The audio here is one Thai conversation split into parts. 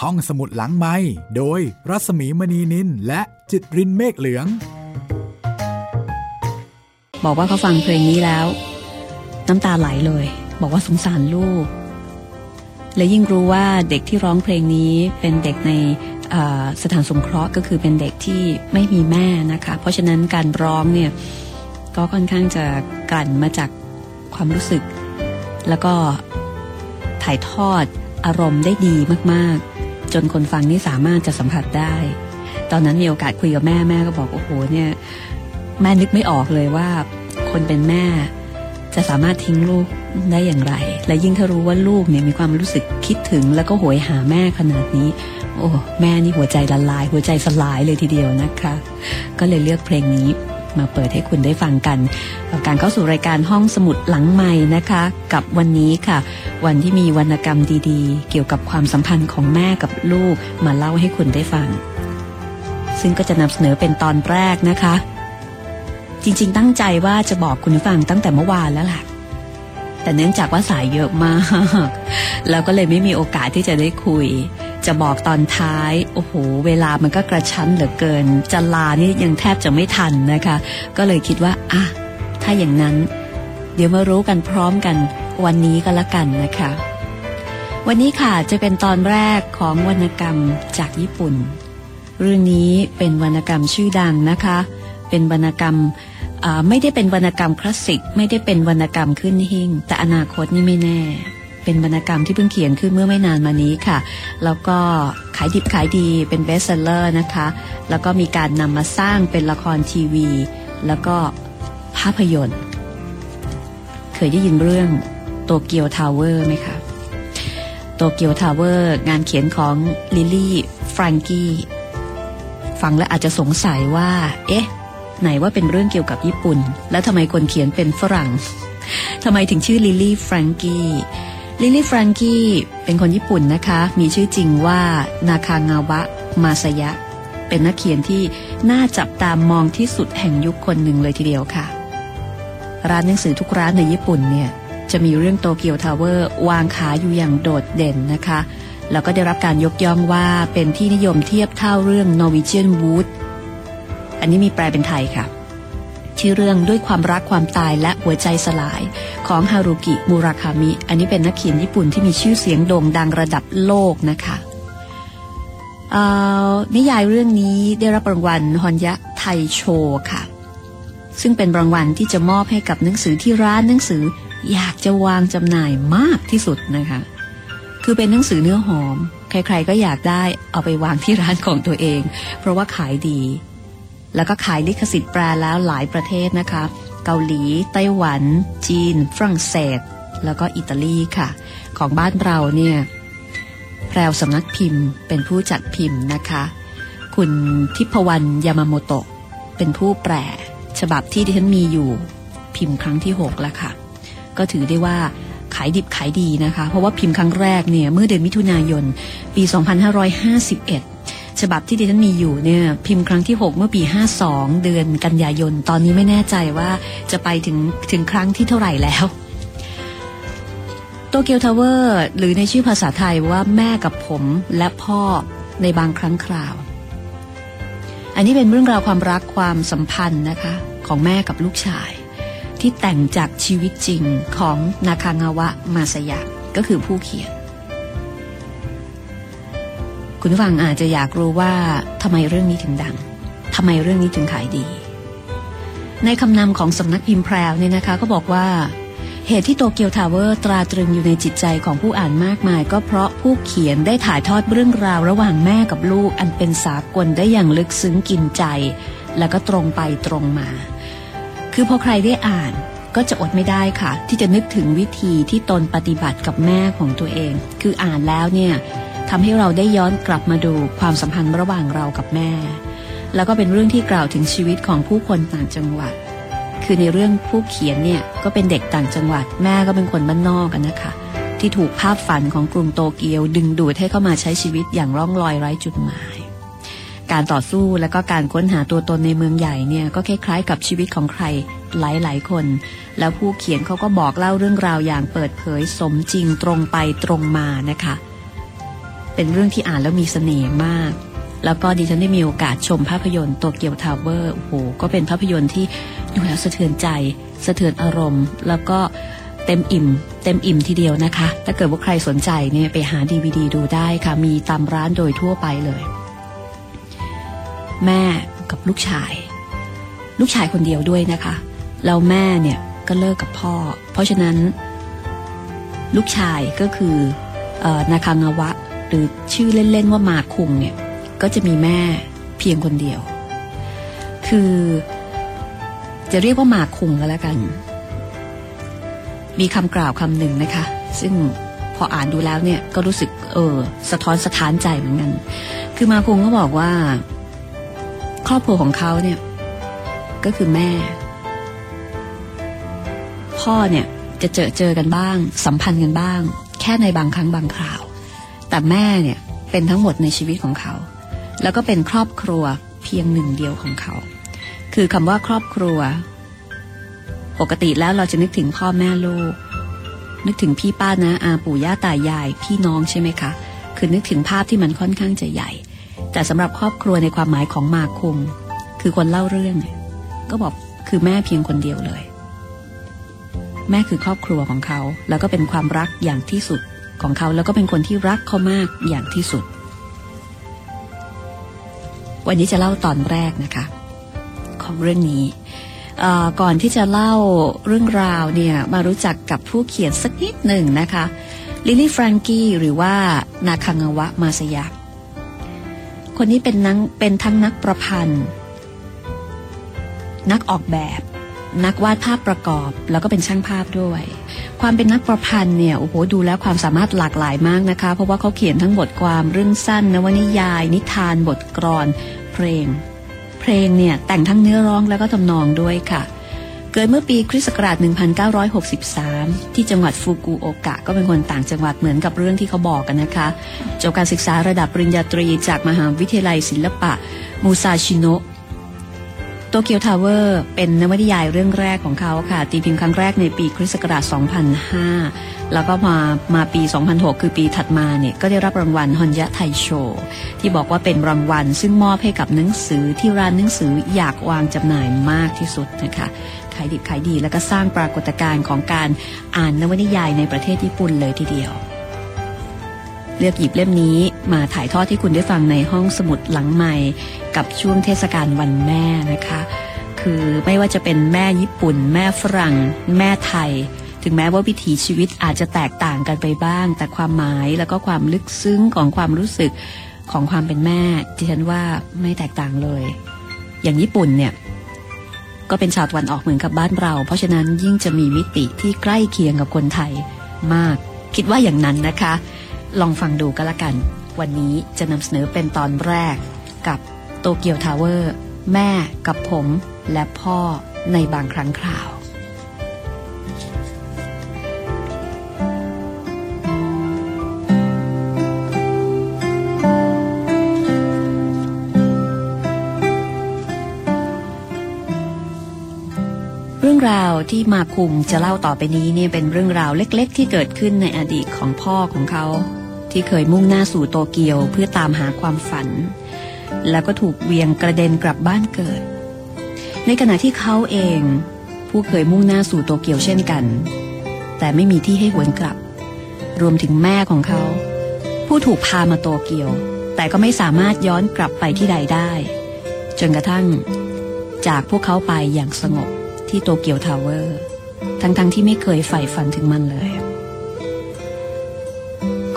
ห้องสมุดหลังไม้โดยรัสมีมณีนินและจิตรินเมฆเหลือง บอกว่าเขาฟังเพลงนี้แล้ว น้ำตาไหลเลย บอกว่าสงสารลูก และยิ่งรู้ว่าเด็กที่ร้องเพลงนี้เป็นเด็กในสถานสงเคราะห์ก็คือเป็นเด็กที่ไม่มีแม่นะคะ เพราะฉะนั้นการร้องเนี่ยก็ค่อนข้างจะกลั่นมาจากความรู้สึก แล้วก็ถ่ายทอดอารมณ์ได้ดีมาก จนคนฟังนี่สามารถจะสัมผัสได้ ตอนนั้นมีโอกาสคุยกับแม่แม่ก็บอกโอ้โหเนี่ย แม่นึกไม่ออกเลยว่า คนเป็นแม่จะสามารถทิ้งลูกได้อย่างไร และยิ่งถ้ารู้ว่าลูกเนี่ยมีความรู้สึกคิดถึง แล้วก็หวยหาแม่ขนาดนี้ โอ้ แม่นี่หัวใจละลาย หัวใจสลายเลยทีเดียวนะคะ ก็เลยเลือกเพลงนี้ มาเปิดให้คุณได้ฟังกัน การเข้าสู่รายการห้องสมุดหลังใหม่นะคะ กับวันนี้ค่ะ วันที่มีวรรณกรรมดีๆ เกี่ยวกับความสัมพันธ์ของแม่กับลูกมาเล่าให้คุณได้ฟัง ซึ่งก็จะนำเสนอเป็นตอนแรกนะคะ จริงๆ ตั้งใจว่าจะบอกคุณฟังตั้งแต่เมื่อวานแล้วแหละแต่เนื่องจากว่าสายเยอะมาก แล้วก็เลยไม่มีโอกาสที่จะได้คุย จะบอกตอนท้าย โอ้โห เวลามันก็กระชั้นเหลือเกิน จะลานี่ยังแทบจะไม่ทันนะคะ ก็เลยคิดว่า อะ ถ้าอย่างนั้น เดี๋ยวมารู้กันพร้อมกันวันนี้ก็แล้วกันนะคะ วันนี้ค่ะจะเป็นตอนแรกของวรรณกรรมจากญี่ปุ่น เรื่องนี้เป็นวรรณกรรมชื่อดังนะคะ เป็นวรรณกรรมไม่ได้เป็นวรรณกรรมคลาสสิก ไม่ได้เป็นวรรณกรรมขึ้นหิ่งแต่อนาคตนี่ไม่แน่ เป็นวรรณกรรมที่เพิ่งเขียนขึ้นเมื่อไม่นานมานี้ค่ะ แล้วก็ขายดิบขายดีเป็น bestseller นะคะ แล้วก็มีการนำมาสร้างเป็นละครทีวี แล้วก็ภาพยนตร์ เคยได้ยินเรื่องโตเกียวทาวเวอร์ไหมคะโตเกียวทาวเวอร์งานเขียนของลิลลี่แฟรงกี้ฟังแล้วอาจจะสงสัยว่า เอ๊ะ ไหนว่าเป็นเรื่องเกี่ยวกับญี่ปุ่น แล้วทำไมคนเขียนเป็นฝรั่งทำไมถึงชื่อลิลลี่แฟรงกี้ ลิลลี่แฟรงกี้เป็นคนญี่ปุ่นนะคะ มีชื่อจริงว่านาคางาวะมาสยะ เป็นนักเขียนที่น่าจับตามองที่สุดแห่งยุคคนหนึ่งเลยทีเดียวค่ะ ร้านหนังสือทุกร้านในญี่ปุ่นเนี่ย จะมีเรื่องโตเกียวทาวเวอร์วางขายอยู่อย่างโดดเด่นนะคะ แล้วก็ได้รับการยกย่องว่าเป็นที่นิยมเทียบเท่าเรื่อง Norwegian Wood อันนี้มีแปลเป็นไทยค่ะ ชื่อเรื่องด้วยความรักความตายและหัวใจสลายของฮารุกิมูราคามิ อันนี้เป็นนักเขียนญี่ปุ่นที่มีชื่อเสียงโด่งดังระดับโลกนะคะนิยายเรื่องนี้ได้รับรางวัลฮอนยะไทโชค่ะ ซึ่งเป็นรางวัลที่จะมอบให้กับหนังสือที่ร้านหนังสืออยากจะวางจำหน่ายมากที่สุดนะคะ คือเป็นหนังสือเนื้อหอม ใครๆก็อยากได้เอาไปวางที่ร้านของตัวเอง เพราะว่าขายดี แล้วก็ขายลิขสิทธิ์แปลแล้วหลายประเทศนะคะ เกาหลี ไต้หวัน จีน ฝรั่งเศส แล้วก็อิตาลีค่ะ ของบ้านเราเนี่ยแพรวสำนักพิมพ์ เป็นผู้จัดพิมพ์นะคะ คุณทิพวรรณยามาโมโตะเป็นผู้แปลฉบับที่ดิฉันมีอยู่พิมพ์ครั้งที่ 6 แล้วค่ะ ก็ถือได้ว่าขายดิบขายดีนะคะ เพราะว่าพิมพ์ครั้งแรกเนี่ยเมื่อเดือนมิถุนายน ปี 2551 ฉบับที่ดิฉันมีอยู่เนี่ยพิมพ์ครั้งที่ 6 เมื่อปี 52 เดือนกันยายน ตอนนี้ไม่แน่ใจว่าจะไปถึงถึงครั้งที่เท่าไหร่แล้วโตเกียวทาวเวอร์หรือในชื่อภาษาไทยว่าแม่กับผมและพ่อในบางครั้งคราว อันนี้เป็นเรื่องราวความรักความสัมพันธ์นะคะ ของแม่กับลูกชาย ที่แต่งจากชีวิตจริงของนาคางาวะมาสยะก็คือผู้เขียน คุณฟังอาจจะอยากรู้ว่าทำไมเรื่องนี้ถึงดังทำไมเรื่องนี้ถึงขายดี ในคำนำของสำนักพิมพ์แพรวเนี่ยนะคะก็บอกว่า เหตุที่โตเกียวทาวเวอร์ตราตรึงอยู่ในจิตใจของผู้อ่านมากมาย ก็เพราะผู้เขียนได้ถ่ายทอดเรื่องราวระหว่างแม่กับลูกอันเป็นสากลได้อย่างลึกซึ้งกินใจ แล้วก็ตรงไปตรงมา คือพอใครได้อ่านก็จะอดไม่ได้ค่ะ ที่จะนึกถึงวิธีที่ตนปฏิบัติกับแม่ของตัวเอง คืออ่านแล้วเนี่ย ทำให้เราได้ย้อนกลับมาดูความสัมพันธ์ระหว่างเรากับแม่ แล้วก็เป็นเรื่องที่กล่าวถึงชีวิตของผู้คนต่างจังหวัด คือในเรื่องผู้เขียนเนี่ยก็เป็นเด็กต่างจังหวัด แม่ก็เป็นคนบ้านนอกกันนะคะที่ถูกภาพฝันของกรุงโตเกียวดึงดูดให้เข้ามาใช้ชีวิตอย่างร่องลอยไร้จุดหมาย การต่อสู้และก็การค้นหาตัวตนในเมืองใหญ่เนี่ยก็คล้ายๆกับชีวิตของใครหลายๆคน แล้วผู้เขียนเขาก็บอกเล่าเรื่องราวอย่างเปิดเผยสมจริงตรงไปตรงมานะคะ เป็นเรื่องที่อ่านแล้วมีเสน่ห์มาก แล้วก็ดิฉันได้มีโอกาสชมภาพยนตร์ตัวเกียวทาวเวอร์โอ้โหก็เป็นภาพยนตร์ที่ดูแล้วสะเทือนใจ สะเทือนอารมณ์ แล้วก็เต็มอิ่ม เต็มอิ่มทีเดียวนะคะ ถ้าเกิดว่าใครสนใจเนี่ยไปหาดีวดีดูได้ค่ะ มีตามร้านโดยทั่วไปเลย แม่กับลูกชาย ลูกชายคนเดียวด้วยนะคะแล้วแม่เนี่ยก็เลิกกับพ่อ เพราะฉะนั้น ลูกชายก็คืออนาคางาวะ หรือชื่อเล่นๆว่ามาคุงเนี่ย ก็จะมีแม่เพียงคนเดียว คือจะเรียกว่ามาคุงก็แล้วกัน มีคำกล่าวคำหนึ่งนะคะ ซึ่งพออ่านดูแล้วเนี่ยก็รู้สึกเออสะท้อนสะท้านใจเหมือนกัน คือมาคุงก็บอกว่า ครอบครัวของเขาเนี่ย ก็คือแม่ พ่อเนี่ยจะเจอเจอกันบ้าง สัมพันธ์กันบ้าง แค่ในบางครั้งบางคราว แต่แม่เนี่ยเป็นทั้งหมดในชีวิตของเขา แล้วก็เป็นครอบครัวเพียงหนึ่งเดียวของเขา คือคำว่าครอบครัว ปกติแล้วเราจะนึกถึงพ่อแม่ลูก นึกถึงพี่ป้านะอาปู่ย่าตายาย พี่น้องใช่ไหมคะ คือนึกถึงภาพที่มันค่อนข้างจะใหญ่ แต่สำหรับครอบครัวในความหมายของมาคุม คือคนเล่าเรื่อง ก็บอกคือแม่เพียงคนเดียวเลย แม่คือครอบครัวของเขา แล้วก็เป็นความรักอย่างที่สุด ของเขาแล้วก็เป็นคนที่รักเขามากอย่างที่สุด วันนี้จะเล่าตอนแรกนะคะ ของเรื่องนี้ก่อนที่จะเล่าเรื่องราวเนี่ยมารู้จักกับผู้เขียนสักนิดหนึ่งนะคะลิลลี่แฟรงกี้หรือว่านาคังวะมาสยาคนนี้เป็นนังเป็นทั้งนักประพันธ์ นักออกแบบ นักวาดภาพประกอบ แล้วก็เป็นช่างภาพด้วย ความเป็นนักประพันธ์เนี่ยโอ้โหดูแล้วความสามารถหลากหลายมากนะคะ เพราะว่าเขาเขียนทั้งบทความเรื่องสั้นนวนิยาย นิทานบทกลอน เพลง เพลงเนี่ยแต่งทั้งเนื้อร้องแล้วก็ทำนองด้วยค่ะ เกิดเมื่อปีคริสต์ศักราช 1963 ที่จังหวัดฟุกุโอกะ ก็เป็นคนต่างจังหวัดเหมือนกับเรื่องที่เขาบอกกันนะคะจบการศึกษาระดับปริญญาตรีจากมหาวิทยาลัยศิลปะมูซาชิโนะ โตเกียวทาวเวอร์เป็นนวนิยายเรื่องแรกของเขาค่ะ ตีพิมพ์ครั้งแรกในปีคริสต์ศักราช 2005 แล้วก็มามาปี 2006 คือปีถัดมาเนี่ย ก็ได้รับรางวัลฮอนยะไทโชที่บอกว่าเป็นรางวัล ซึ่งมอบให้กับหนังสือที่ร้านหนังสืออยากวางจำหน่ายมากที่สุดนะคะขายดิบขายดีแล้วก็สร้างปรากฏการณ์ของการอ่านนวนิยายในประเทศญี่ปุ่นเลยทีเดียว เลือกหยิบเล่มนี้มาถ่ายทอดให้คุณได้ฟังในห้องสมุดหลังใหม่ กับช่วงเทศกาลวันแม่นะคะ คือไม่ว่าจะเป็นแม่ญี่ปุ่น แม่ฝรั่ง แม่ไทย ถึงแม้ว่าวิถีชีวิตอาจจะแตกต่างกันไปบ้าง แต่ความหมายแล้วก็ความลึกซึ้งของความรู้สึกของความเป็นแม่ดิฉันว่าไม่แตกต่างเลย อย่างญี่ปุ่นเนี่ยก็เป็นชาวตะวันออกเหมือนกับบ้านเรา เพราะฉะนั้นยิ่งจะมีมิติที่ใกล้เคียงกับคนไทยมาก คิดว่าอย่างนั้นนะคะ ลองฟังดูก็แล้วกัน วันนี้จะนำเสนอเป็นตอนแรกกับโตเกียวทาวเวอร์แม่กับผมและพ่อในบางครั้งคราวเรื่องราวที่มาคุมจะเล่าต่อไปนี้เนี่ยเป็นเรื่องราวเล็ก ๆ ที่เกิดขึ้นในอดีตของพ่อของเขา ที่เคยมุ่งหน้าสู่โตเกียวเพื่อตามหาความฝัน แล้วก็ถูกเวียงกระเด็นกลับบ้านเกิด ในขณะที่เขาเอง ผู้เคยมุ่งหน้าสู่โตเกียวเช่นกัน แต่ไม่มีที่ให้หวนกลับ รวมถึงแม่ของเขา ผู้ถูกพามาโตเกียว แต่ก็ไม่สามารถย้อนกลับไปที่ใดได้ จนกระทั่ง จากพวกเขาไปอย่างสงบที่โตเกียวทาวเวอร์ ทั้งๆทที่ไม่เคยใฝ่ฝันถึงมันเลย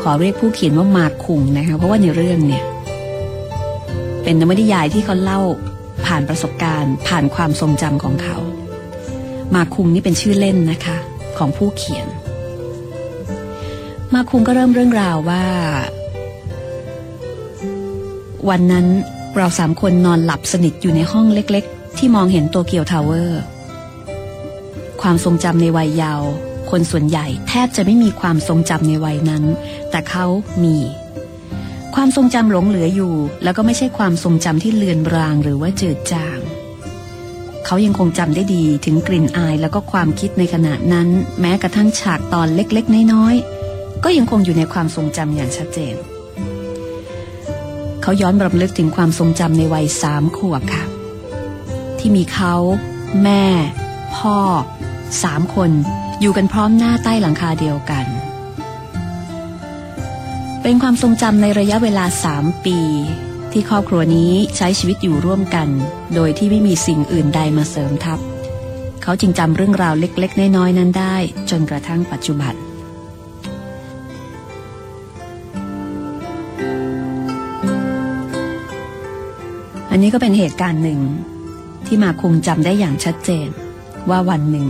ขอเรียกผู้เขียนว่ามาคุงนะคะเพราะว่าในเรื่องเนี่ย เป็นนวนิยายที่เขาเล่าผ่านประสบการณ์ ผ่านความทรงจำของเขา มาคุงนี่เป็นชื่อเล่นนะคะ ของผู้เขียน มาคุงก็เริ่มเรื่องราวว่า วันนั้นเราสามคนนอนหลับสนิทอยู่ในห้องเล็ก ๆ ที่มองเห็นโตเกียวทาวเวอร์ ความทรงจำในวัยเยาว์ คนส่วนใหญ่แทบจะไม่มีความทรงจำในวัยนั้น แต่เขามี ความทรงจำหลงเหลืออยู่ แล้วก็ไม่ใช่ความทรงจำที่เลือนรางหรือว่าจืดจาง เขายังคงจำได้ดีถึงกลิ่นอายแล้วก็ความคิดในขณะนั้น แม้กระทั่งฉากตอนเล็กๆ น้อยๆ ก็ยังคงอยู่ในความทรงจำอย่างชัดเจน เขาย้อนรำลึกถึงความทรงจำในวัยสามขวบค่ะ ที่มีเขา แม่ พ่อสามคน อยู่กันพร้อมหน้าใต้หลังคาเดียวกัน เป็นความทรงจำในระยะเวลาสามปี ที่ครอบครัวนี้ใช้ชีวิตอยู่ร่วมกัน โดยที่ไม่มีสิ่งอื่นใดมาเสริมทับ เขาจึงจำเรื่องราวเล็กๆ น้อยๆ นั้นได้ จนกระทั่งปัจจุบันอันนี้ก็เป็นเหตุการณ์หนึ่ง ที่มาคงจำได้อย่างชัดเจน ว่าวันหนึ่ง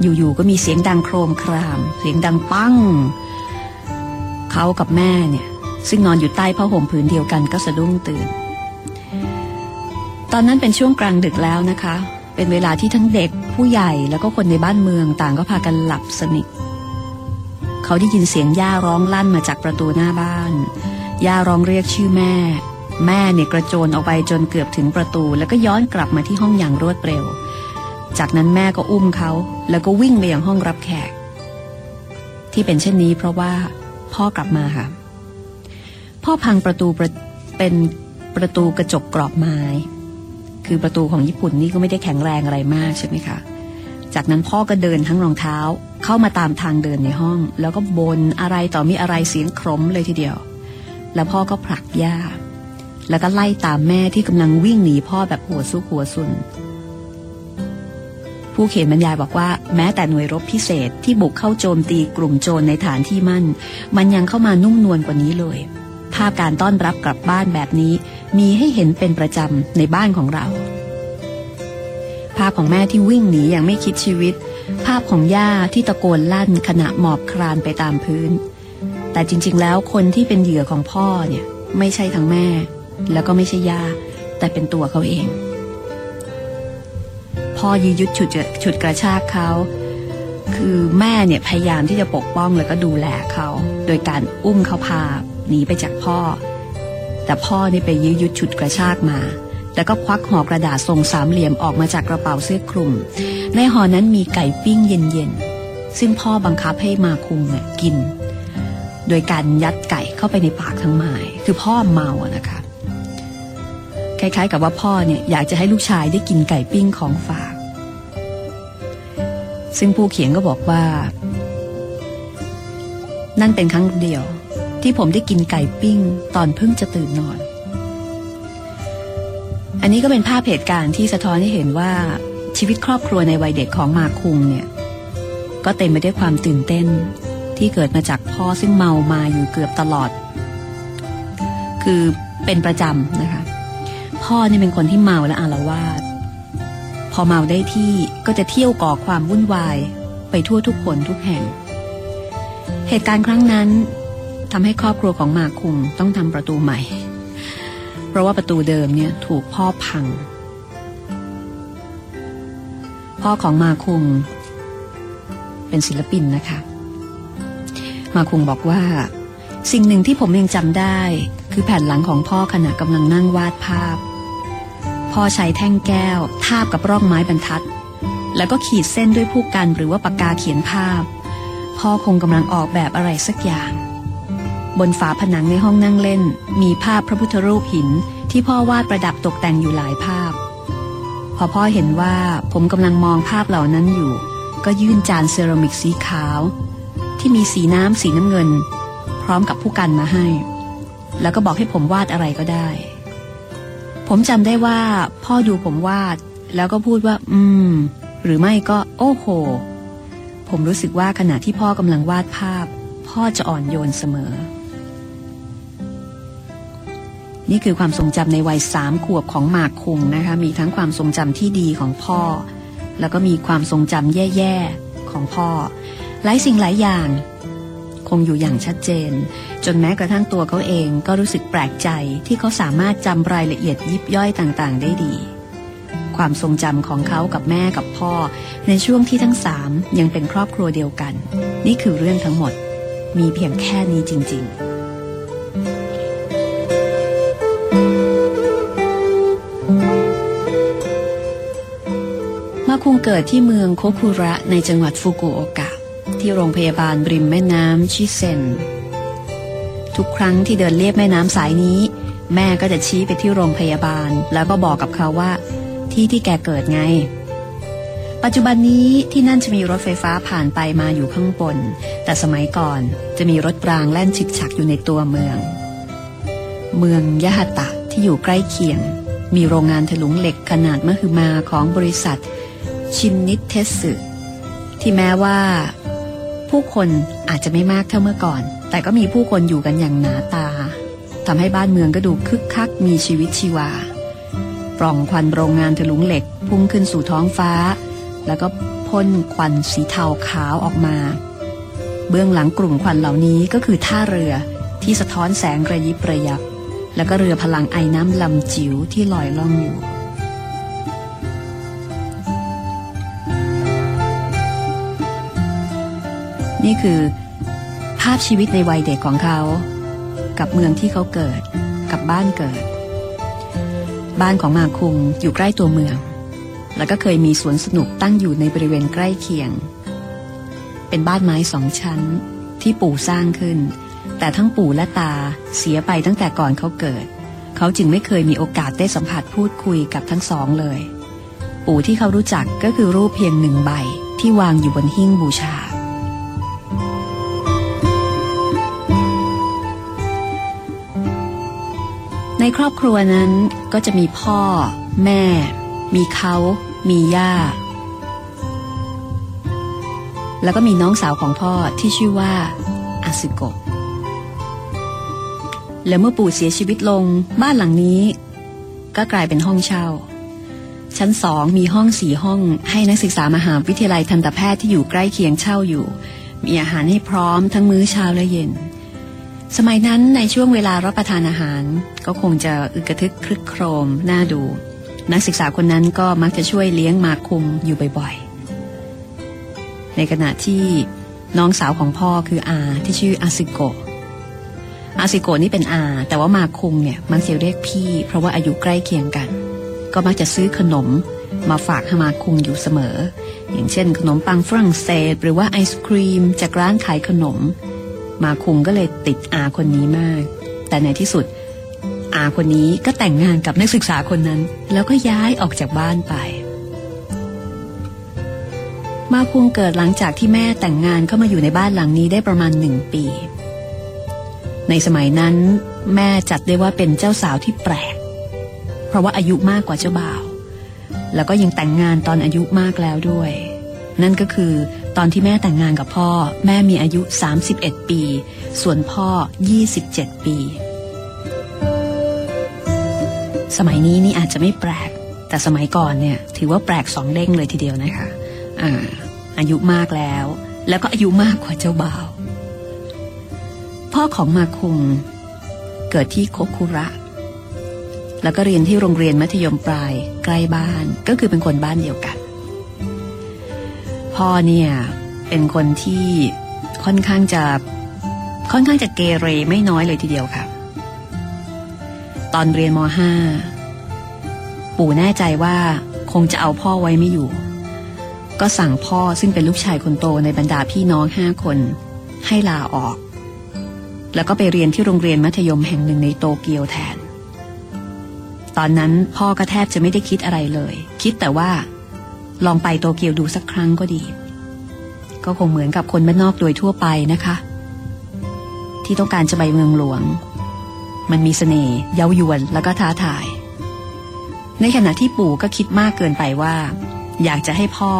อยู่ๆก็มีเสียงดังโครมคราม เสียงดังปั้ง เขากับแม่เนี่ย ซึ่งนอนอยู่ใต้ผ้าห่มผืนเดียวกันก็สะดุ้งตื่น ตอนนั้นเป็นช่วงกลางดึกแล้วนะคะ เป็นเวลาที่ทั้งเด็กผู้ใหญ่แล้วก็คนในบ้านเมืองต่างก็พากันหลับสนิทเขาได้ยินเสียงย่าร้องลั่นมาจากประตูหน้าบ้าน ย่าร้องเรียกชื่อแม่ แม่เนี่ยกระโจนออกไปจนเกือบถึงประตู แล้วก็ย้อนกลับมาที่ห้องอย่างรวดเร็ว จากนั้นแม่ก็อุ้มเขาแล้วก็วิ่งไปยังห้องรับแขก ที่เป็นเช่นนี้เพราะว่าพ่อกลับมาค่ะ พ่อพังประตูประเป็นประตูกระจกกรอบไม้ คือประตูของญี่ปุ่นนี่ก็ไม่ได้แข็งแรงอะไรมากใช่ไหมคะ จากนั้นพ่อก็เดินทั้งรองเท้าเข้ามาตามทางเดินในห้อง แล้วก็บนอะไรต่อมีอะไรเสียงครมเลยทีเดียว แล้วพ่อก็ผลักย่าแล้วก็ไล่ตามแม่ที่กำลังวิ่งหนีพ่อแบบหัวซุกหัวซุน ผู้เขียนบรรยายบอกว่า แม้แต่หน่วยรบพิเศษที่บุกเข้าโจมตีกลุ่มโจรในฐานที่มั่น มันยังเข้ามานุ่มนวลกว่านี้เลย ภาพการต้อนรับกลับบ้านแบบนี้ มีให้เห็นเป็นประจำในบ้านของเรา ภาพของแม่ที่วิ่งหนีอย่างไม่คิดชีวิต ภาพของย่าที่ตะโกนลั่นขณะหมอบคลานไปตามพื้น แต่จริง ๆ แล้วคนที่เป็นเหยื่อของพ่อเนี่ยไม่ใช่ทั้งแม่ แล้วก็ไม่ใช่ย่าแต่เป็นตัวเขาเอง พ่อยื้อยุดฉุดฉุดกระชากเขา คือแม่เนี่ยพยายามที่จะปกป้องแล้วก็ดูแลเขา โดยการอุ้มเขาพาหนีไปจากพ่อ แต่พ่อนี่ไปยื้อยุดฉุดกระชากมา แล้วก็ควักห่อกระดาษทรงสามเหลี่ยมออกมาจากกระเป๋าเสื้อคลุม ในห่อนั้นมีไก่ปิ้งเย็นๆ ซึ่งพ่อบังคับให้มาคุงเนี่ยกิน โดยการยัดไก่เข้าไปในปากทั้งไม้คือพ่อเมาอะนะคะคล้ายๆกับว่าพ่อเนี่ยอยากจะให้ลูกชายได้กินไก่ปิ้งของฝาก ซึ่งผู้เขียนก็บอกว่า นั่นเป็นครั้งเดียว ที่ผมได้กินไก่ปิ้ง ตอนเพิ่งจะตื่นนอน อันนี้ก็เป็นภาพเหตุการณ์ที่สะท้อนให้เห็นว่าชีวิตครอบครัวในวัยเด็กของมาคุงเนี่ย ก็เต็มไปด้วยความตื่นเต้น ที่เกิดมาจากพ่อซึ่งเมามาอยู่เกือบตลอด คือเป็นประจำนะคะ พ่อนี่เป็นคนที่เมาและอารวาส พอเมาได้ที่ก็จะเที่ยวก่อความวุ่นวาย ไปทั่วทุกคนทุกแห่ง เหตุการณ์ครั้งนั้นทำให้ครอบครัวของมาคุงต้องทำประตูใหม่ เพราะว่าประตูเดิมเนี่ยถูกพ่อพัง พ่อของมาคุง เป็นศิลปินนะคะ มาคุงบอกว่า สิ่งหนึ่งที่ผมยังจำได้ คือแผ่นหลังของพ่อขณะกำลังนั่งวาดภาพ พ่อใช้แท่งแก้ว ทาบกับร่องไม้บรรทัด แล้วก็ขีดเส้นด้วยผู้กันหรือว่าปากกาเขียนภาพ พ่อคงกำลังออกแบบอะไรสักอย่าง บนฝาผนังในห้องนั่งเล่น มีภาพพระพุทธรูปหินที่พ่อวาดประดับตกแต่งอยู่หลายภาพ พอพ่อเห็นว่าผมกำลังมองภาพเหล่านั้นอยู่ ก็ยื่นจานเซรามิกสีขาว ที่มีสีน้ำสีน้ำเงิน พร้อมกับผู้กันมาให้ แล้วก็บอกให้ผมวาดอะไรก็ได้ ผมจำได้ว่าพ่อดูผมวาด แล้วก็พูดว่า อืม หรือไม่ก็ โอ้โห ผมรู้สึกว่าขณะที่พ่อกำลังวาดภาพ พ่อจะอ่อนโยนเสมอ นี่คือความทรงจำในวัยสามขวบของหมากคุงนะคะ มีทั้งความทรงจำที่ดีของพ่อ แล้วก็มีความทรงจำแย่ๆของพ่อ หลายสิ่งหลายอย่าง งอยู่อย่างชัดเจน จนแม้กระทั่งตัวเขาเองก็รู้สึกแปลกใจที่เขาสามารถจำรายละเอียดยิบย่อยต่างๆ ได้ดี ความทรงจำของเขากับแม่กับพ่อ ในช่วงที่ทั้งสามยังเป็นครอบครัวเดียวกัน นี่คือเรื่องทั้งหมด มีเพียงแค่นี้จริง ๆมาคุงเกิดที่เมืองโคคุระในจังหวัดฟุกุโอกะ ที่โรงพยาบาลริมแม่น้ำชิเซน ทุกครั้งที่เดินเลียบแม่น้ำสายนี้ แม่ก็จะชี้ไปที่โรงพยาบาล แล้วก็บอกกับเขาว่า ที่ที่แกเกิดไง ปัจจุบันนี้ที่นั่นจะมีรถไฟฟ้าผ่านไปมาอยู่ข้างบน แต่สมัยก่อนจะมีรถรางแล่นฉิกฉักอยู่ในตัวเมือง เมืองยะฮัตะที่อยู่ใกล้เคียง มีโรงงานถลุงเหล็กขนาดมหึมาของบริษัทชินนิเทสึที่แม้ว่า ผู้คนอาจจะไม่มากเท่าเมื่อก่อน แต่ก็มีผู้คนอยู่กันอย่างหนาตาทำให้บ้านเมืองก็ดูคึกคักมีชีวิตชีวา ปล่องควันโรงงานถลุงเหล็ก พุ่งขึ้นสู่ท้องฟ้า แล้วก็พ่นควันสีเทาขาวออกมา เบื้องหลังกลุ่มควันเหล่านี้ก็คือท่าเรือที่สะท้อนแสงระยิบระยับ แล้วก็เรือพลังไอ้น้ำลำจิ๋วที่ลอยล่องอยู่ นี่คือ ภาพชีวิตในวัยเด็กของเขา กับเมืองที่เขาเกิด กับบ้านเกิด บ้านของมาคุงอยู่ใกล้ตัวเมือง แล้วก็เคยมีสวนสนุกตั้งอยู่ในบริเวณใกล้เคียง เป็นบ้านไม้สองชั้นที่ปู่สร้างขึ้น แต่ทั้งปู่และตาเสียไปตั้งแต่ก่อนเขาเกิด เขาจึงไม่เคยมีโอกาสได้สัมผัสพูดคุยกับทั้งสองเลย ปู่ที่เขารู้จักก็คือรูปเพียงหนึ่งใบที่วางอยู่บนหิ้งบูชา ในครอบครัวนั้นก็จะมีพ่อ แม่ มีเขา มีย่า แล้วก็มีน้องสาวของพ่อที่ชื่อว่าอาซึโกะและเมื่อปู่เสียชีวิตลงบ้านหลังนี้ ก็กลายเป็นห้องเช่า ชั้นสองมีห้องสี่ห้องให้นักศึกษามหาวิทยาลัยทันตแพทย์ที่อยู่ใกล้เคียงเช่าอยู่ มีอาหารให้พร้อมทั้งมื้อเช้าและเย็น สมัยนั้นในช่วงเวลารับประทานอาหาร ก็คงจะอึกระทึกครึกโครมน่าดู นักศึกษาคนนั้นก็มักจะช่วยเลี้ยงมาคุมอยู่บ่อยๆ ในขณะที่น้องสาวของพ่อคืออาที่ชื่ออาซิโกอาซิโกนี่เป็นอา แต่ว่ามาคุงเนี่ยมักจะเรียกพี่ เพราะว่าอายุใกล้เคียงกัน ก็มักจะซื้อขนมมาฝากให้มาคุงอยู่เสมอ อย่างเช่น ขนมปังฝรั่งเศส หรือว่าไอศครีม จากร้านขายขนม มาคุงก็เลยติดอาคนนี้มาก แต่ในที่สุด อาคนนี้ก็แต่งงานกับนักศึกษาคนนั้น แล้วก็ย้ายออกจากบ้านไป มาคุงเกิดหลังจากที่แม่แต่งงานเข้ามาอยู่ในบ้านหลังนี้ได้ประมาณหนึ่งปี ในสมัยนั้น แม่จัดได้ว่าเป็นเจ้าสาวที่แปลก เพราะว่าอายุมากกว่าเจ้าบ่าว แล้วก็ยังแต่งงานตอนอายุมากแล้วด้วย นั่นก็คือ ตอนที่แม่แต่งงานกับพ่อ แม่มีอายุ 31 ปี ส่วนพ่อ 27 ปี สมัยนี้นี่อาจจะไม่แปลก แต่สมัยก่อนเนี่ย ถือว่าแปลกสองเด้งเลยทีเดียวนะคะอ่าอายุมากแล้ว แล้วก็อายุมากกว่าเจ้าบ่าว พ่อของมาคุงเกิดที่โคคุระ แล้วก็เรียนที่โรงเรียนมัธยมปลายใกล้บ้านก็คือเป็นคนบ้านเดียวกัน พ่อเนี่ยเป็นคนที่ค่อนข้างจะค่อนข้างจะเกเรไม่น้อยเลยทีเดียวค่ะ ตอนเรียนม .5 ปู่แน่ใจว่าคงจะเอาพ่อไว้ไม่อยู่ ก็สั่งพ่อซึ่งเป็นลูกชายคนโตในบรรดาพี่น้องห้าคน ให้ลาออก แล้วก็ไปเรียนที่โรงเรียนมัธยมแห่งหนึ่งในโตเกียวแทน ตอนนั้นพ่อก็แทบจะไม่ได้คิดอะไรเลย คิดแต่ว่า ลองไปโตเกียวดูสักครั้งก็ดี ก็คงเหมือนกับคนบ้านนอกโดยทั่วไปนะคะ ที่ต้องการจะไปเมืองหลวง มันมีเสน่ห์เย้ายวนแล้วก็ท้าทาย ในขณะที่ปู่ก็คิดมากเกินไปว่า อยากจะให้พ่อ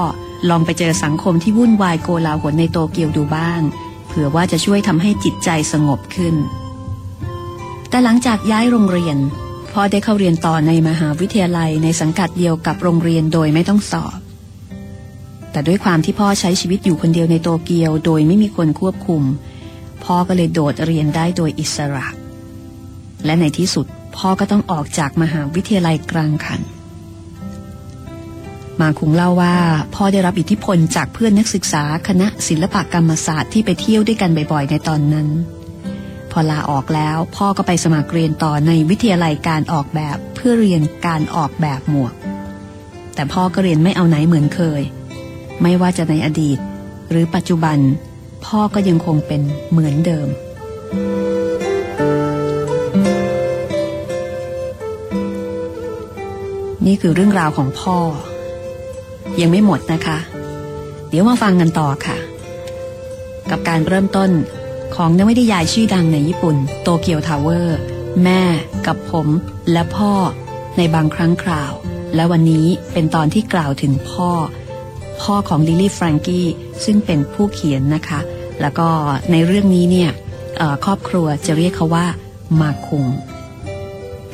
ลองไปเจอสังคมที่วุ่นวายโกลาหลในโตเกียวดูบ้าง เผื่อว่าจะช่วยทำให้จิตใจสงบขึ้น แต่หลังจากย้ายโรงเรียนพ่อได้เข้าเรียนต่อในมหาวิทยาลัยในสังกัดเดียวกับโรงเรียนโดยไม่ต้องสอบ แต่ด้วยความที่พ่อใช้ชีวิตอยู่คนเดียวในโตเกียว โดยไม่มีคนควบคุม พ่อก็เลยโดดเรียนได้โดยอิสระ และในที่สุดพ่อก็ต้องออกจากมหาวิทยาลัยกลางคัน มาคุงเล่าว่าพ่อได้รับอิทธิพลจากเพื่อนนักศึกษาคณะศิลปกรรมศาสตร์ที่ไปเที่ยวด้วยกันบ่อยๆ ในตอนนั้น พอลาออกแล้วพ่อก็ไปสมัครเรียนต่อในวิทยาลัยการออกแบบเพื่อเรียนการออกแบบหมวก แต่พ่อก็เรียนไม่เอาไหนเหมือนเคย ไม่ว่าจะในอดีต หรือปัจจุบัน พ่อก็ยังคงเป็นเหมือนเดิม นี่คือเรื่องราวของพ่อ ยังไม่หมดนะคะ เดี๋ยวมาฟังกันต่อค่ะ กับการเริ่มต้นของนวนิยายชื่อดังในญี่ปุ่น โตเกียวทาวเวอร์ แม่กับผมและพ่อในบางครั้งคราว และวันนี้เป็นตอนที่กล่าวถึงพ่อ พ่อของลิลลี่แฟรงกี้ซึ่งเป็นผู้เขียนนะคะ แล้วก็ในเรื่องนี้เนี่ยครอบครัวจะเรียกเขาว่ามาคุง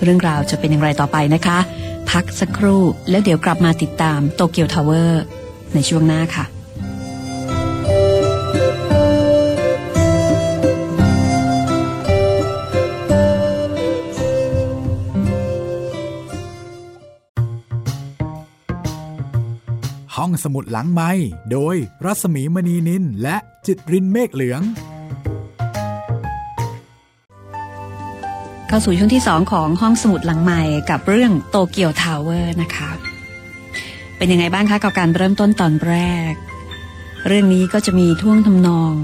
เรื่องราวจะเป็นอย่างไรต่อไปนะคะ พักสักครู่แล้วเดี๋ยวกลับมาติดตามโตเกียวทาวเวอร์ในช่วงหน้าค่ะ องสมุดหลังไม้โดยรัสมีมณีนินและจิตรินเมฆเหลือง เข้าสู่ช่วงที่สองของห้องสมุดหลังใหม่กับเรื่องโตเกียวทาวเวอร์นะคะ เป็นยังไงบ้างคะกับการเริ่มต้นตอนแรก เรื่องนี้ก็จะมีท่วงทำนอง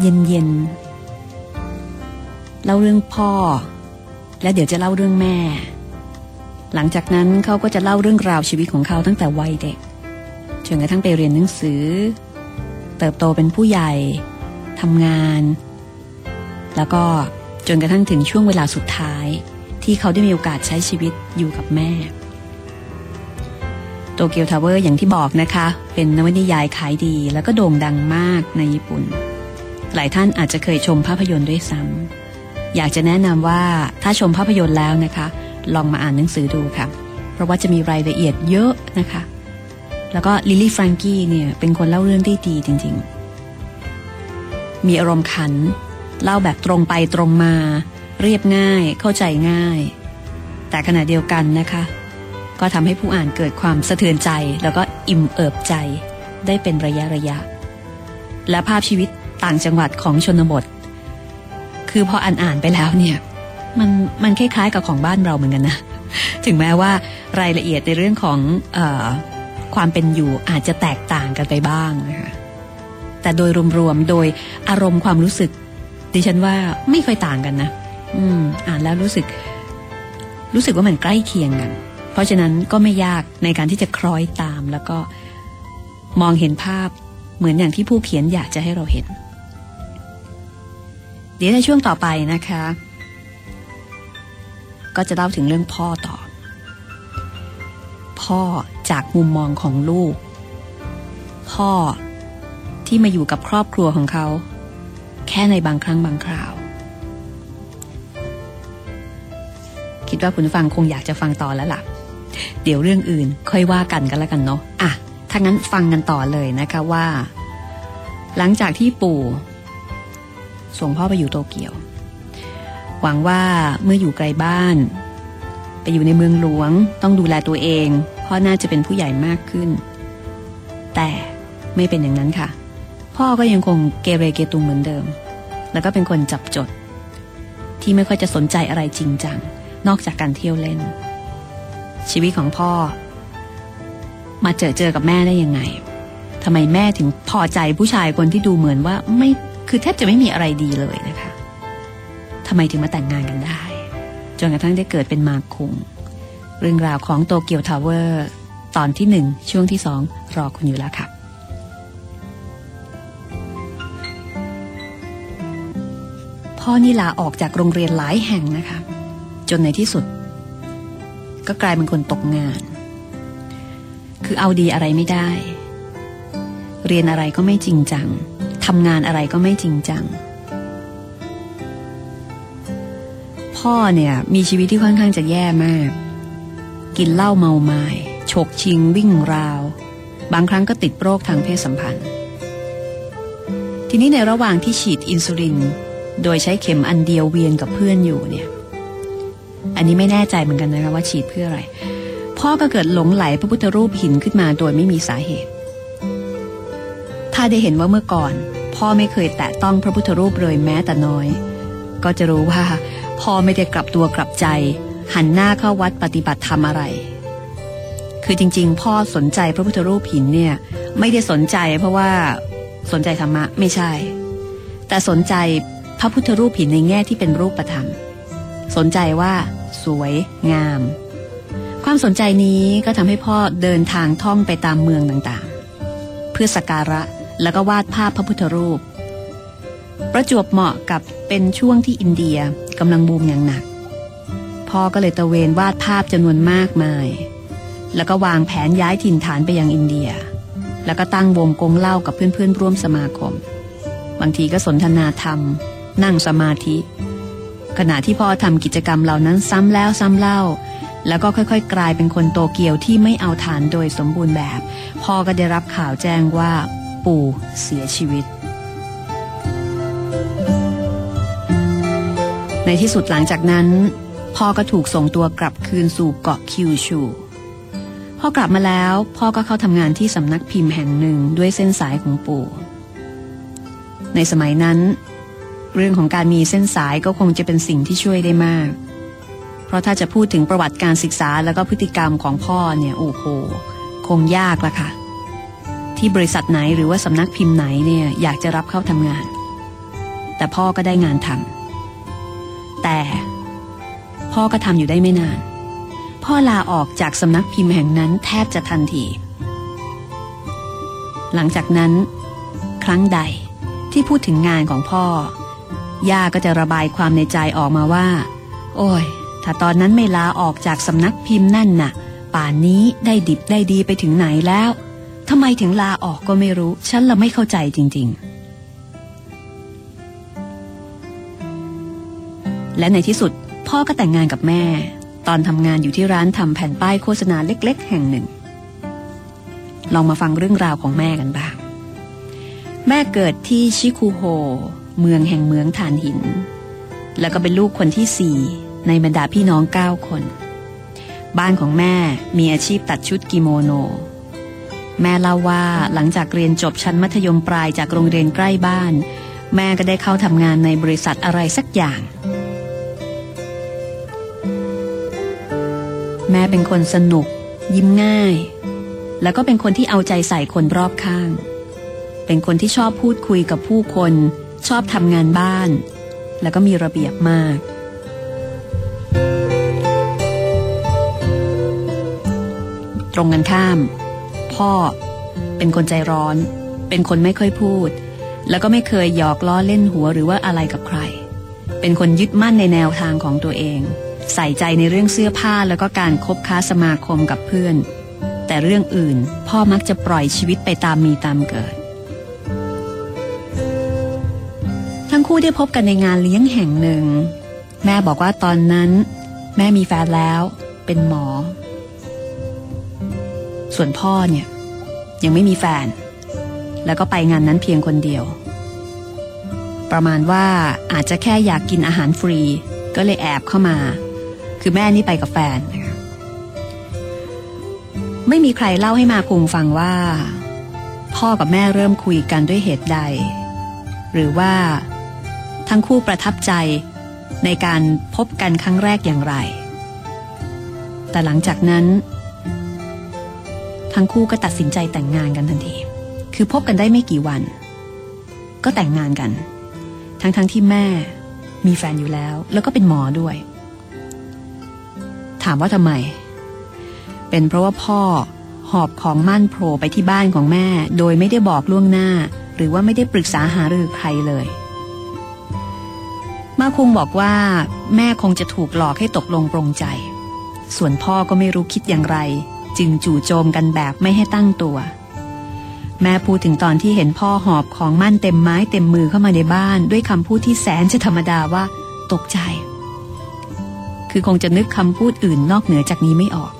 เย็นๆเล่าเรื่องพ่อ และเดี๋ยวจะเล่าเรื่องแม่หลังจากนั้นเขาก็จะเล่าเรื่องราวชีวิตของเขาตั้งแต่วัยเด็ก จนกระทั่งไปเรียนหนังสือ เติบโตเป็นผู้ใหญ่ทำงาน แล้วก็จนกระทั่งถึงช่วงเวลาสุดท้าย ที่เขาได้มีโอกาสใช้ชีวิตอยู่กับแม่โตเกียวทาวเวอร์อย่างที่บอกนะคะ เป็นนวนิยายขายดีแล้วก็โด่งดังมากในญี่ปุ่น หลายท่านอาจจะเคยชมภาพยนตร์ด้วยซ้ำอยากจะแนะนำว่าถ้าชมภาพยนตร์แล้วนะคะ ลองมาอ่านหนังสือดูค่ะ เพราะว่าจะมีรายละเอียดเยอะนะคะ แล้วก็ลิลลี่แฟรงกี้เนี่ยเป็นคนเล่าเรื่องได้ดีจริง ๆ มีอารมณ์ขัน เล่าแบบตรงไปตรงมา เรียบง่ายเข้าใจง่าย แต่ขณะเดียวกันนะคะ ก็ทำให้ผู้อ่านเกิดความสะเทือนใจ แล้วก็อิ่มเอิบใจได้เป็นระยะระยะ และภาพชีวิตต่างจังหวัดของชนบท คือพออ่านอ่านไปแล้วเนี่ยมันมันคล้ายๆกับของบ้านเราเหมือนกันนะ ถึงแม้ว่ารายละเอียดในเรื่องของอ ความเป็นอยู่อาจจะแตกต่างกันไปบ้างนะคะแต่โดยรวมๆโดยอารมณ์ความรู้สึก ดิฉันว่าไม่ค่อยต่างกันนะอืม อ่านแล้วรู้สึก รู้สึกว่ามันใกล้เคียงกันเพราะฉะนั้นก็ไม่ยากในการที่จะคล้อยตาม แล้วก็มองเห็นภาพเหมือนอย่างที่ผู้เขียนอยากจะให้เราเห็น เดี๋ยวในช่วงต่อไปนะคะ ก็จะเล่าถึงเรื่องพ่อต่อ พ่อ จากมุมมองของลูก พ่อที่มาอยู่กับครอบครัวของเขา แค่ในบางครั้งบางคราว คิดว่าคุณฟังคงอยากจะฟังต่อแล้วล่ะ เดี๋ยวเรื่องอื่นค่อยว่ากันกันแล้วกันเนาะอะถ้างั้นฟังกันต่อเลยนะคะว่า หลังจากที่ปู่ ส่งพ่อไปอยู่โตเกียว หวังว่าเมื่ออยู่ไกลบ้าน ไปอยู่ในเมืองหลวง ต้องดูแลตัวเอง พ่อน่าจะเป็นผู้ใหญ่มากขึ้น แต่ไม่เป็นอย่างนั้นค่ะ พ่อก็ยังคงเกเรเกตุงเหมือนเดิม แล้วก็เป็นคนจับจด ที่ไม่ค่อยจะสนใจอะไรจริงจัง นอกจากการเที่ยวเล่น ชีวิตของพ่อ มาเจอเจอกับแม่ได้ยังไงทำไมแม่ถึงพอใจผู้ชายคนที่ดูเหมือนว่าไม่คือแทบจะไม่มีอะไรดีเลยนะคะทำไมถึงมาแต่งงานกันได้ จนกระทั่งได้เกิดเป็นมาคุง เรื่องราวของโตเกียวทาวเวอร์ ตอนที่หนึ่งช่วงที่สองรอคุณอยู่แล้วค่ะพ่อนี่ลาออกจากโรงเรียนหลายแห่งนะคะ จนในที่สุด ก็กลายเป็นคนตกงาน คือเอาดีอะไรไม่ได้ เรียนอะไรก็ไม่จริงจังทำงานอะไรก็ไม่จริงจัง พ่อเนี่ยมีชีวิตที่ค่อนข้างจะแย่มาก กินเหล้าเมาไมา้ฉกชิงวิ่งราว บางครั้งก็ติดโรคทางเพศสัมพันธ์ ทีนี้ในระหว่างที่ฉีดอินซูลิน โดยใช้เข็มอันเดียวเวียนกับเพื่อนอยู่เนี่ย อันนี้ไม่แน่ใจเหมือนกันนะคะว่าฉีดเพื่ออะไร พ่อก็เกิดหลงไหลพระพุทธรูปหินขึ้นมาโดยไม่มีสาเหตุ ถ้าได้เห็นว่าเมื่อก่อน พ่อไม่เคยแตะต้องพระพุทธรูปเลยแม้แต่น้อย ก็จะรู้ว่าพ่อไม่ได้กลับตัวกลับใจ หันหน้าเข้าวัดปฏิบัติธรรมอะไร คือจริง ๆ พ่อสนใจพระพุทธรูปหินเนี่ย ไม่ได้สนใจเพราะว่าสนใจธรรมะไม่ใช่ แต่สนใจพระพุทธรูปหินในแง่ที่เป็นรูปธรรม สนใจว่า สวยงามคความสนใจนี้ก็ทำให้พ่อเดินทางท่องไปตามเมืองต่างๆ เพื่อสักการะแล้วก็วาดภาพพระพุทธรูป ประจวบเหมาะกับเป็นช่วงที่อินเดียกำลังบูมอย่างหนัก พ่อก็เลยตะเวนวาดภาพจำนวนมากมาย แล้วก็วางแผนย้ายถิ่นฐานไปยังอินเดีย แล้วก็ตั้งวงกงเล่ากับเพื่อนๆร่วมสมาคม บางทีก็สนทนาธรรม นั่งสมาธิ ขณะที่พ่อทำกิจกรรมเหล่านั้นซ้ำแล้วซ้ำเล่า แล้วก็ค่อยๆ กลายเป็นคนโตเกียวที่ไม่เอาฐานโดยสมบูรณ์แบบ พ่อก็ได้รับข่าวแจ้งว่า ปู่เสียชีวิตในที่สุดหลังจากนั้น พ่อก็ถูกส่งตัวกลับคืนสู่เกาะคิวชู พอกลับมาแล้วพ่อก็เข้าทำงานที่สำนักพิมพ์แห่งหนึ่งด้วยเส้นสายของปู่ ในสมัยนั้น เรื่องของการมีเส้นสายก็คงจะเป็นสิ่งที่ช่วยได้มาก เพราะถ้าจะพูดถึงประวัติการศึกษาแล้วก็พฤติกรรมของพ่อเนี่ยโอ้โหคงยากละค่ะ ที่บริษัทไหนหรือว่าสำนักพิมพ์ไหนเนี่ยอยากจะรับเข้าทำงาน แต่พ่อก็ได้งานทำแต่ พ่อก็ทำอยู่ได้ไม่นาน พ่อลาออกจากสำนักพิมพ์แห่งนั้นแทบจะทันที หลังจากนั้น ครั้งใดที่พูดถึงงานของพ่อ ย่าก็จะระบายความในใจออกมาว่า โอ้ย ถ้าตอนนั้นไม่ลาออกจากสำนักพิมพ์นั่นน่ะ ป่านนี้ได้ดิบได้ดีไปถึงไหนแล้วทำไมถึงลาออกก็ไม่รู้ ฉันละไม่เข้าใจจริง ๆ และในที่สุด พ่อก็แต่งงานกับแม่ ตอนทำงานอยู่ที่ร้านทำแผ่นป้ายโฆษณาเล็ก ๆ แห่งหนึ่ง ลองมาฟังเรื่องราวของแม่กันบ้าง แม่เกิดที่ชิคูโฮ เมืองแห่งเมืองฐานหิน แล้วก็เป็นลูกคนที่สี่ในบรรดาพี่น้องเก้าคน บ้านของแม่มีอาชีพตัดชุดกิโมโน แม่เล่าว่าหลังจากเรียนจบชั้นมัธยมปลายจากโรงเรียนใกล้บ้าน แม่ก็ได้เข้าทำงานในบริษัทอะไรสักอย่าง ม่เป็นคนสนุก ยิ้มง่าย แล้วก็เป็นคนที่เอาใจใส่คนรอบข้าง เป็นคนที่ชอบพูดคุยกับผู้คน ชอบทำงานบ้าน แล้วก็มีระเบียบมาก ตรงกันข้าม พ่อ เป็นคนใจร้อน เป็นคนไม่ค่อยพูด แล้วก็ไม่เคยหยอกล้อเล่นหัวหรือว่าอะไรกับใคร เป็นคนยึดมั่นในแนวทางของตัวเอง ใส่ใจในเรื่องเสื้อผ้าแล้วก็การคบค้าสมาคมกับเพื่อน แต่เรื่องอื่นพ่อมักจะปล่อยชีวิตไปตามมีตามเกิด ทั้งคู่ได้พบกันในงานเลี้ยงแห่งหนึ่ง แม่บอกว่าตอนนั้น แม่มีแฟนแล้ว เป็นหมอ ส่วนพ่อเนี่ย ยังไม่มีแฟน แล้วก็ไปงานนั้นเพียงคนเดียว ประมาณว่าอาจจะแค่อยากกินอาหารฟรีก็เลยแอบเข้ามา คือแม่นี่ไปกับแฟนนะคะไม่มีใครเล่าให้มาคุงฟังว่า พ่อกับแม่เริ่มคุยกันด้วยเหตุใด หรือว่าทั้งคู่ประทับใจในการพบกันครั้งแรกอย่างไร แต่หลังจากนั้น ทั้งคู่ก็ตัดสินใจแต่งงานกันทันที คือพบกันได้ไม่กี่วัน ก็แต่งงานกัน ทั้งๆทที่แม่มีแฟนอยู่แล้ว แล้วก็เป็นหมอด้วย ถามว่าทำไม เป็นเพราะว่าพ่อหอบของมั่นโผล่ไปที่บ้านของแม่ โดยไม่ได้บอกล่วงหน้า หรือว่าไม่ได้ปรึกษาหารือใครเลยมาคงบอกว่า แม่คงจะถูกหลอกให้ตกลงปรงใจ ส่วนพ่อก็ไม่รู้คิดอย่างไร จึงจู่โจมกันแบบไม่ให้ตั้งตัว แม่พูดถึงตอนที่เห็นพ่อหอบของมั่นเต็มไม้เต็มมือเข้ามาในบ้าน ด้วยคำพูดที่แสนจะธรรมดาว่า ตกใจ คือคงจะนึกคำพูดอื่นนอกเหนือจากนี้ไม่ออก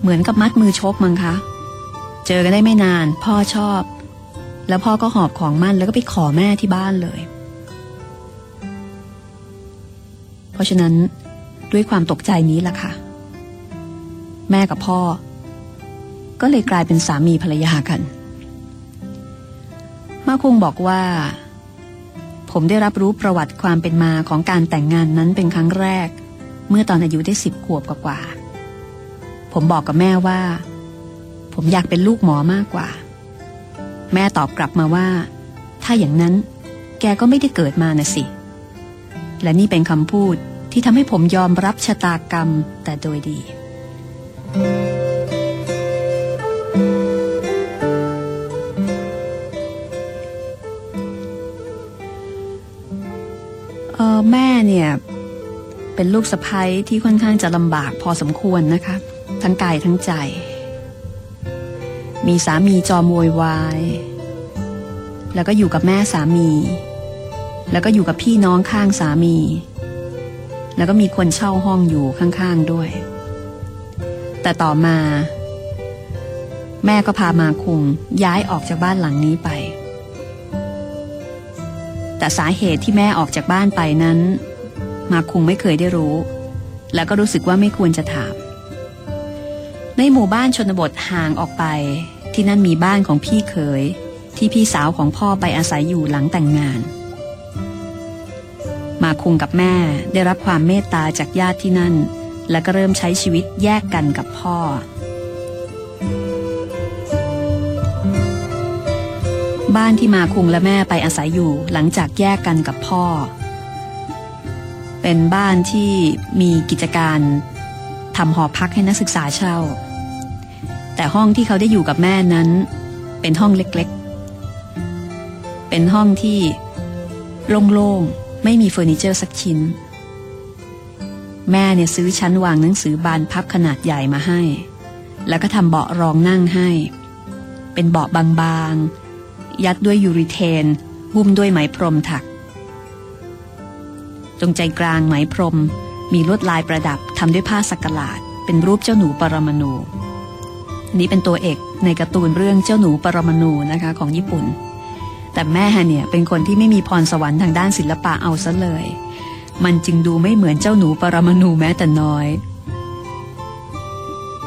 เหมือนกับมัดมือชกมั้งคะ เจอกันได้ไม่นาน พ่อชอบ แล้วพ่อก็หอบของมั่นแล้วก็ไปขอแม่ที่บ้านเลย เพราะฉะนั้นด้วยความตกใจนี้ล่ะค่ะ แม่กับพ่อ ก็เลยกลายเป็นสามีภรรยากัน มาคงบอกว่า ผมได้รับรู้ประวัติความเป็นมาของการแต่งงานนั้นเป็นครั้งแรก เมื่อตอนอายุได้สิบขวบกว่าผมบอกกับแม่ว่า ผมอยากเป็นลูกหมอมากกว่า แม่ตอบกลับมาว่า ถ้าอย่างนั้นแกก็ไม่ได้เกิดมานะสิ และนี่เป็นคำพูดที่ทำให้ผมยอมรับชะตากรรมแต่โดยดีเเป็นลูกสะพ้ยที่ค่อนข้างจะลำบากพอสมควรนะคะ ทั้งกายทั้งใจ มีสามีจอมโวยวาย แล้วก็อยู่กับแม่สามี แล้วก็อยู่กับพี่น้องข้างสามี แล้วก็มีคนเช่าห้องอยู่ข้างๆด้วย แต่ต่อมา แม่ก็พามาคุงย้ายออกจากบ้านหลังนี้ไป แต่สาเหตุที่แม่ออกจากบ้านไปนั้น มาคุงไม่เคยได้รู้ แล้วก็รู้สึกว่าไม่ควรจะถาม ในหมู่บ้านชนบทห่างออกไป ที่นั่นมีบ้านของพี่เขยที่พี่สาวของพ่อไปอาศัยอยู่หลังแต่งงาน มาคุงกับแม่ได้รับความเมตตาจากญาติที่นั่น และก็เริ่มใช้ชีวิตแยกกันกับพ่อบ้านที่มาคุงและแม่ไปอาศัยอยู่หลังจากแยกกันกับพ่อ เป็นบ้านที่มีกิจการทำหอพักให้นักศึกษาเช่า แต่ห้องที่เขาได้อยู่กับแม่นั้น เป็นห้องเล็กๆ เป็นห้องที่โล่งๆ ไม่มีเฟอร์นิเจอร์สักชิ้น แม่เนี่ยซื้อชั้นวางหนังสือบานพับขนาดใหญ่มาให้ แล้วก็ทำเบาะรองนั่งให้ เป็นเบาะบางๆ ยัดด้วยยูริเทนหุ้มด้วยไหมพรมถัก ตรงใจกลางไหมพรม มีลวดลายประดับทำด้วยผ้าสักหลาด เป็นรูปเจ้าหนูปรมาณูนี้เป็นตัวเอกในการ์ตูนเรื่องเจ้าหนูปรมาณูนะคะของญี่ปุ่น แต่แม่เนี่ยเป็นคนที่ไม่มีพรสวรรค์ทางด้านศิลปะเอาซะเลย มันจึงดูไม่เหมือนเจ้าหนูปรมาณูแม้แต่น้อย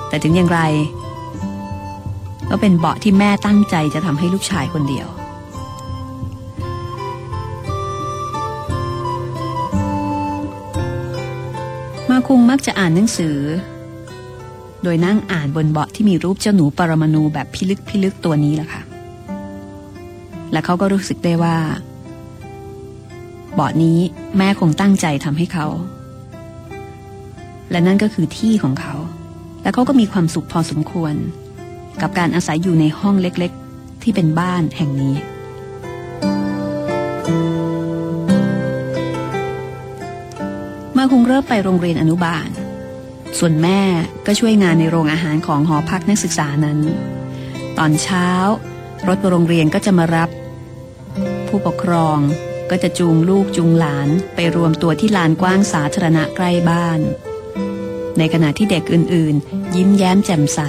แต่ถึงอย่างไร ก็เป็นเบาะที่แม่ตั้งใจจะทำให้ลูกชายคนเดียว คุงมักจะอ่านหนังสือ โดยนั่งอ่านบนเบาะที่มีรูปเจ้าหนูปรมาณูแบบพิลึกพิลึกตัวนี้แหละค่ะ และเขาก็รู้สึกได้ว่า เบาะนี้แม่คงตั้งใจทำให้เขา และนั่นก็คือที่ของเขา และเขาก็มีความสุขพอสมควร กับการอาศัยอยู่ในห้องเล็กๆ ที่เป็นบ้านแห่งนี้ มาคงเริ่มไปโรงเรียนอนุบาล ส่วนแม่ก็ช่วยงานในโรงอาหารของหอพักนักศึกษานั้น ตอนเช้า รถโรงเรียนก็จะมารับ ผู้ปกครองก็จะจูงลูกจูงหลานไปรวมตัวที่ลานกว้างสาธารณะใกล้บ้าน ในขณะที่เด็กอื่นๆ ยิ้มแย้มแจ่มใส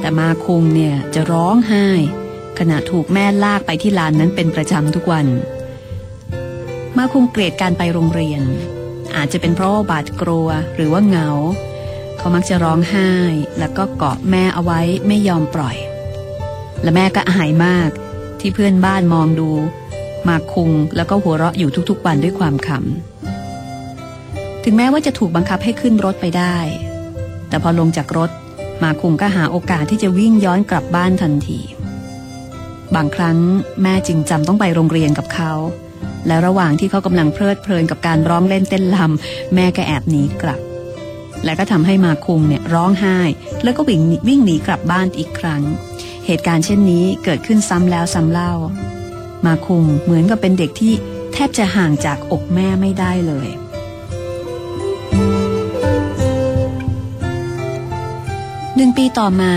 แต่มาคงเนี่ยจะร้องไห้ ขณะถูกแม่ลากไปที่ลานนั้นเป็นประจำทุกวัน มาคงเกลียดการไปโรงเรียน อาจจะเป็นเพราะว่าบาดกลัวหรือว่าเหงา เขามักจะร้องไห้ แล้วก็เกาะแม่เอาไว้ไม่ยอมปล่อย และแม่ก็อายมากที่เพื่อนบ้านมองดู มาคุงแล้วก็หัวเราะอยู่ทุกๆวันด้วยความขำถึงแม้ว่าจะถูกบังคับให้ขึ้นรถไปได้ แต่พอลงจากรถมาคุงก็หาโอกาสที่จะวิ่งย้อนกลับบ้านทันที บางครั้งแม่จึงจำต้องไปโรงเรียนกับเขา และระหว่างที่เขากำลังเพลิดเพลินกับการร้องเล่นเต้นลำแม่ก็แอบหนีกลับ และก็ทำให้มาคุงเนี่ยร้องไห้ แล้วก็วิ่งวิ่งหนีกลับบ้านอีกครั้ง เหตุการณ์เช่นนี้เกิดขึ้นซ้ำแล้วซ้ำเล่า มาคุงเหมือนกับเป็นเด็กที่แทบจะห่างจากอกแม่ไม่ได้เลยหนึ่งปีต่อมา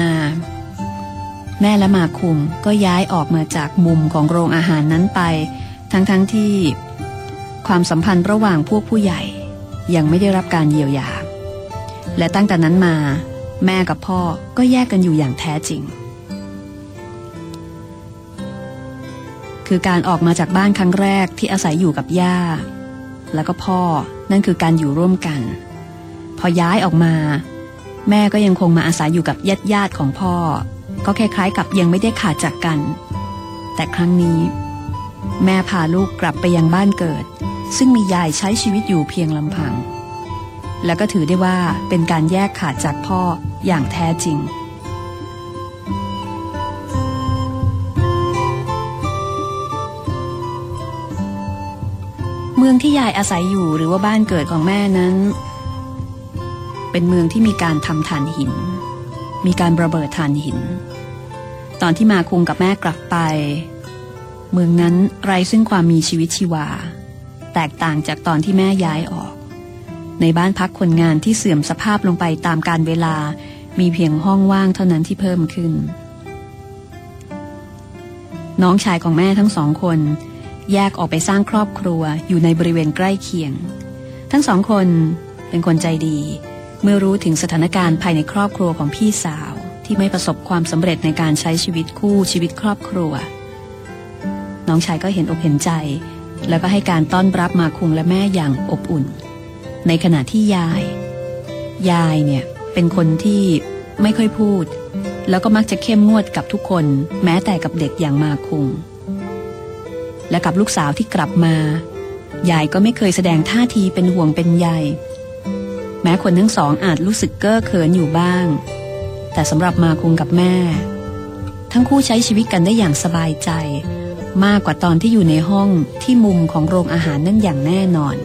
แม่และมาคุมก็ย้ายออกมาจากมุมของโรงอาหารนั้นไป ทั้งๆทที่ความสัมพันธ์ระหว่างพวกผู้ใหญ่ยังไม่ได้รับการเยียวยา และตั้งแต่นั้นมาแม่กับพ่อก็แยกกันอยู่อย่างแท้จริง คือการออกมาจากบ้านครั้งแรกที่อาศัยอยู่กับย่า แล้วก็พ่อนั่นคือการอยู่ร่วมกัน พอย้ายออกมา แม่ก็ยังคงมาอาศัยอยู่กับญาติญาติของพ่อ ก็คล้ายๆกับยังไม่ได้ขาดจากกัน แต่ครั้งนี้ แม่พาลูกกลับไปยังบ้านเกิด ซึ่งมียายใช้ชีวิตอยู่เพียงลำพัง แล้วก็ถือได้ว่าเป็นการแยกขาดจากพ่ออย่างแท้จริง เมืองที่ยายอาศัยอยู่หรือว่าบ้านเกิดของแม่นั้น เป็นเมืองที่มีการทำถ่านหิน มีการระเบิดถ่านหิน ตอนที่มาคุงกับแม่กลับไป เมืองนั้นไร้ซึ่งความมีชีวิตชีวา แตกต่างจากตอนที่แม่ย้ายออก ในบ้านพักคนงานที่เสื่อมสภาพลงไปตามการเวลา มีเพียงห้องว่างเท่านั้นที่เพิ่มขึ้น น้องชายของแม่ทั้งสองคน แยกออกไปสร้างครอบครัวอยู่ในบริเวณใกล้เคียง ทั้งสองคนเป็นคนใจดี เมื่อรู้ถึงสถานการณ์ภายในครอบครัวของพี่สาวที่ไม่ประสบความสำเร็จในการใช้ชีวิตคู่ชีวิตครอบครัว น้องชายก็เห็นอกเห็นใจ แล้วก็ให้การต้อนรับมาคุงและแม่อย่างอบอุ่น ในขณะที่ยาย ยายเนี่ยเป็นคนที่ไม่ค่อยพูด แล้วก็มักจะเข้มงวดกับทุกคน แม้แต่กับเด็กอย่างมาคุง และกับลูกสาวที่กลับมา ยายก็ไม่เคยแสดงท่าทีเป็นห่วงเป็นใยแม้คนทั้งสองอาจรู้สึกเก้อเขินอยู่บ้าง แต่สำหรับมาคุงกับแม่ ทั้งคู่ใช้ชีวิตกันได้อย่างสบายใจ มากกว่าตอนที่อยู่ในห้องที่มุมของโรงอาหารนั่นอย่างแน่นอน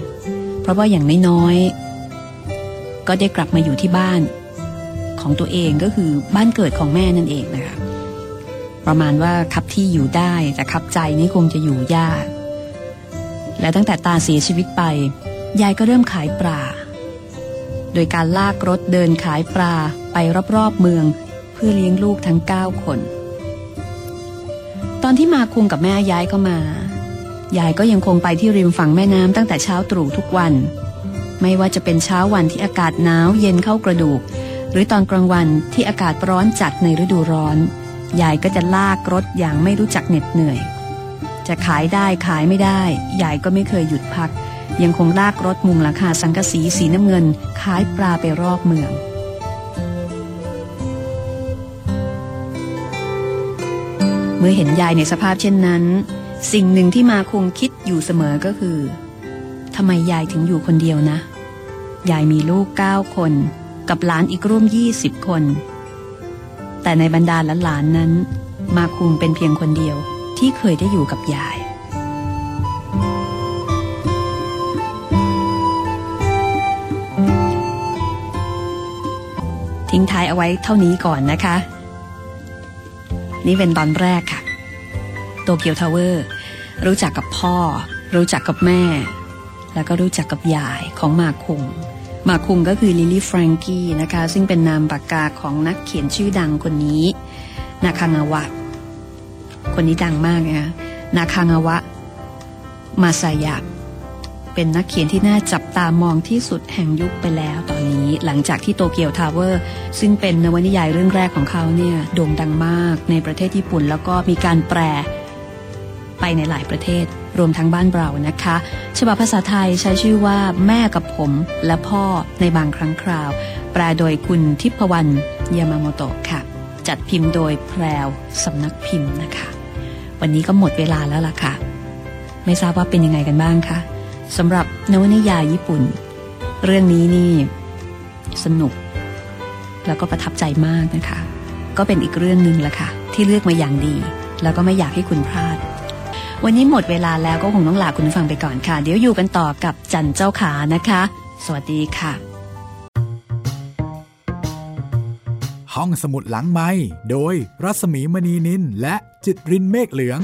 เพราะว่าอย่างน้อยๆก็ได้กลับมาอยู่ที่บ้านของตัวเองก็คือบ้านเกิดของแม่นั่นเองนะคะประมาณว่าคับที่อยู่ได้แต่คับใจนี่คงจะอยู่ยาก และตั้งแต่ตาเสียชีวิตไป ยายก็เริ่มขายปลา โดยการลากรถเดินขายปลาไปรอบๆเมือง เพื่อเลี้ยงลูกทั้ง 9 คน อนที่มาคุงกับแม่ย้ายเข้ามา ยายก็ยังคงไปที่ริมฝั่งแม่น้ำตั้งแต่เช้าตรู่ทุกวัน ไม่ว่าจะเป็นเช้าวันที่อากาศหนาวเย็นเข้ากระดูก หรือตอนกลางวันที่อากาศร้อนจัดในฤดูร้อน ยายก็จะลากรถอย่างไม่รู้จักเหน็ดเหนื่อย จะขายได้ขายไม่ได้ ยายก็ไม่เคยหยุดพัก ยังคงลากรถมุงหลังคาสังกะสีสีน้ำเงินขายปลาไปรอบเมือง มื่อเห็นยายในสภาพเช่นนั้น สิ่งหนึ่งที่มาคงคิดอยู่เสมอก็คือทำไมยายถึงอยู่คนเดียวนะ ยายมีลูกเก้าคน กับหลานอีกร่วมยี่สิบคน แต่ในบรรดาหลานๆนั้น มาคุงเป็นเพียงคนเดียวที่เคยได้อยู่กับยายทิ้งท้ายเอาไว้เท่านี้ก่อนนะคะ นี่เป็นตอนแรกค่ะ โตเกียวทาวเวอร์รู้จักกับพ่อ รู้จักกับแม่ แล้วก็รู้จักกับยายของมาคุงมาคุงก็คือลิลลี่แฟรงกี้นะคะ ซึ่งเป็นนามปากกาของนักเขียนชื่อดังคนนี้ นาคางาวะ คนนี้ดังมากนะคะนาคางาวะ มาซายะ เป็นนักเขียนที่น่าจับตามองที่สุดแห่งยุคไปแล้วตอนนี้หลังจากที่โตเกียวทาวเวอร์ซึ่งเป็นนวนิยายเรื่องแรกของเขาเนี่ยโด่งดังมากในประเทศญี่ปุ่น แล้วก็มีการแปลไปในหลายประเทศ รวมทั้งบ้านเรานะคะ ฉบับภาษาไทยใช้ชื่อว่าแม่กับผมและพ่อในบางครั้งคราว แปลโดยคุณทิพวรรณยามาโมโตะค่ะ จัดพิมพ์โดยแพรวสำนักพิมพ์นะคะ วันนี้ก็หมดเวลาแล้วล่ะค่ะ ไม่ทราบว่าเป็นยังไงกันบ้างคะ สำหรับนวนิยายญี่ปุ่น เรื่องนี้นี่สนุก แล้วก็ประทับใจมากนะคะ ก็เป็นอีกเรื่องหนึ่งละค่ะ ที่เลือกมาอย่างดี แล้วก็ไม่อยากให้คุณพลาด วันนี้หมดเวลาแล้วก็คงต้องลาคุณฟังไปก่อนค่ะ เดี๋ยวอยู่กันต่อกับจันเจ้าขานะคะ สวัสดีค่ะ ห้องสมุดหลังไม้โดยรัสมีมณีนินและจิตรินเมฆเหลือง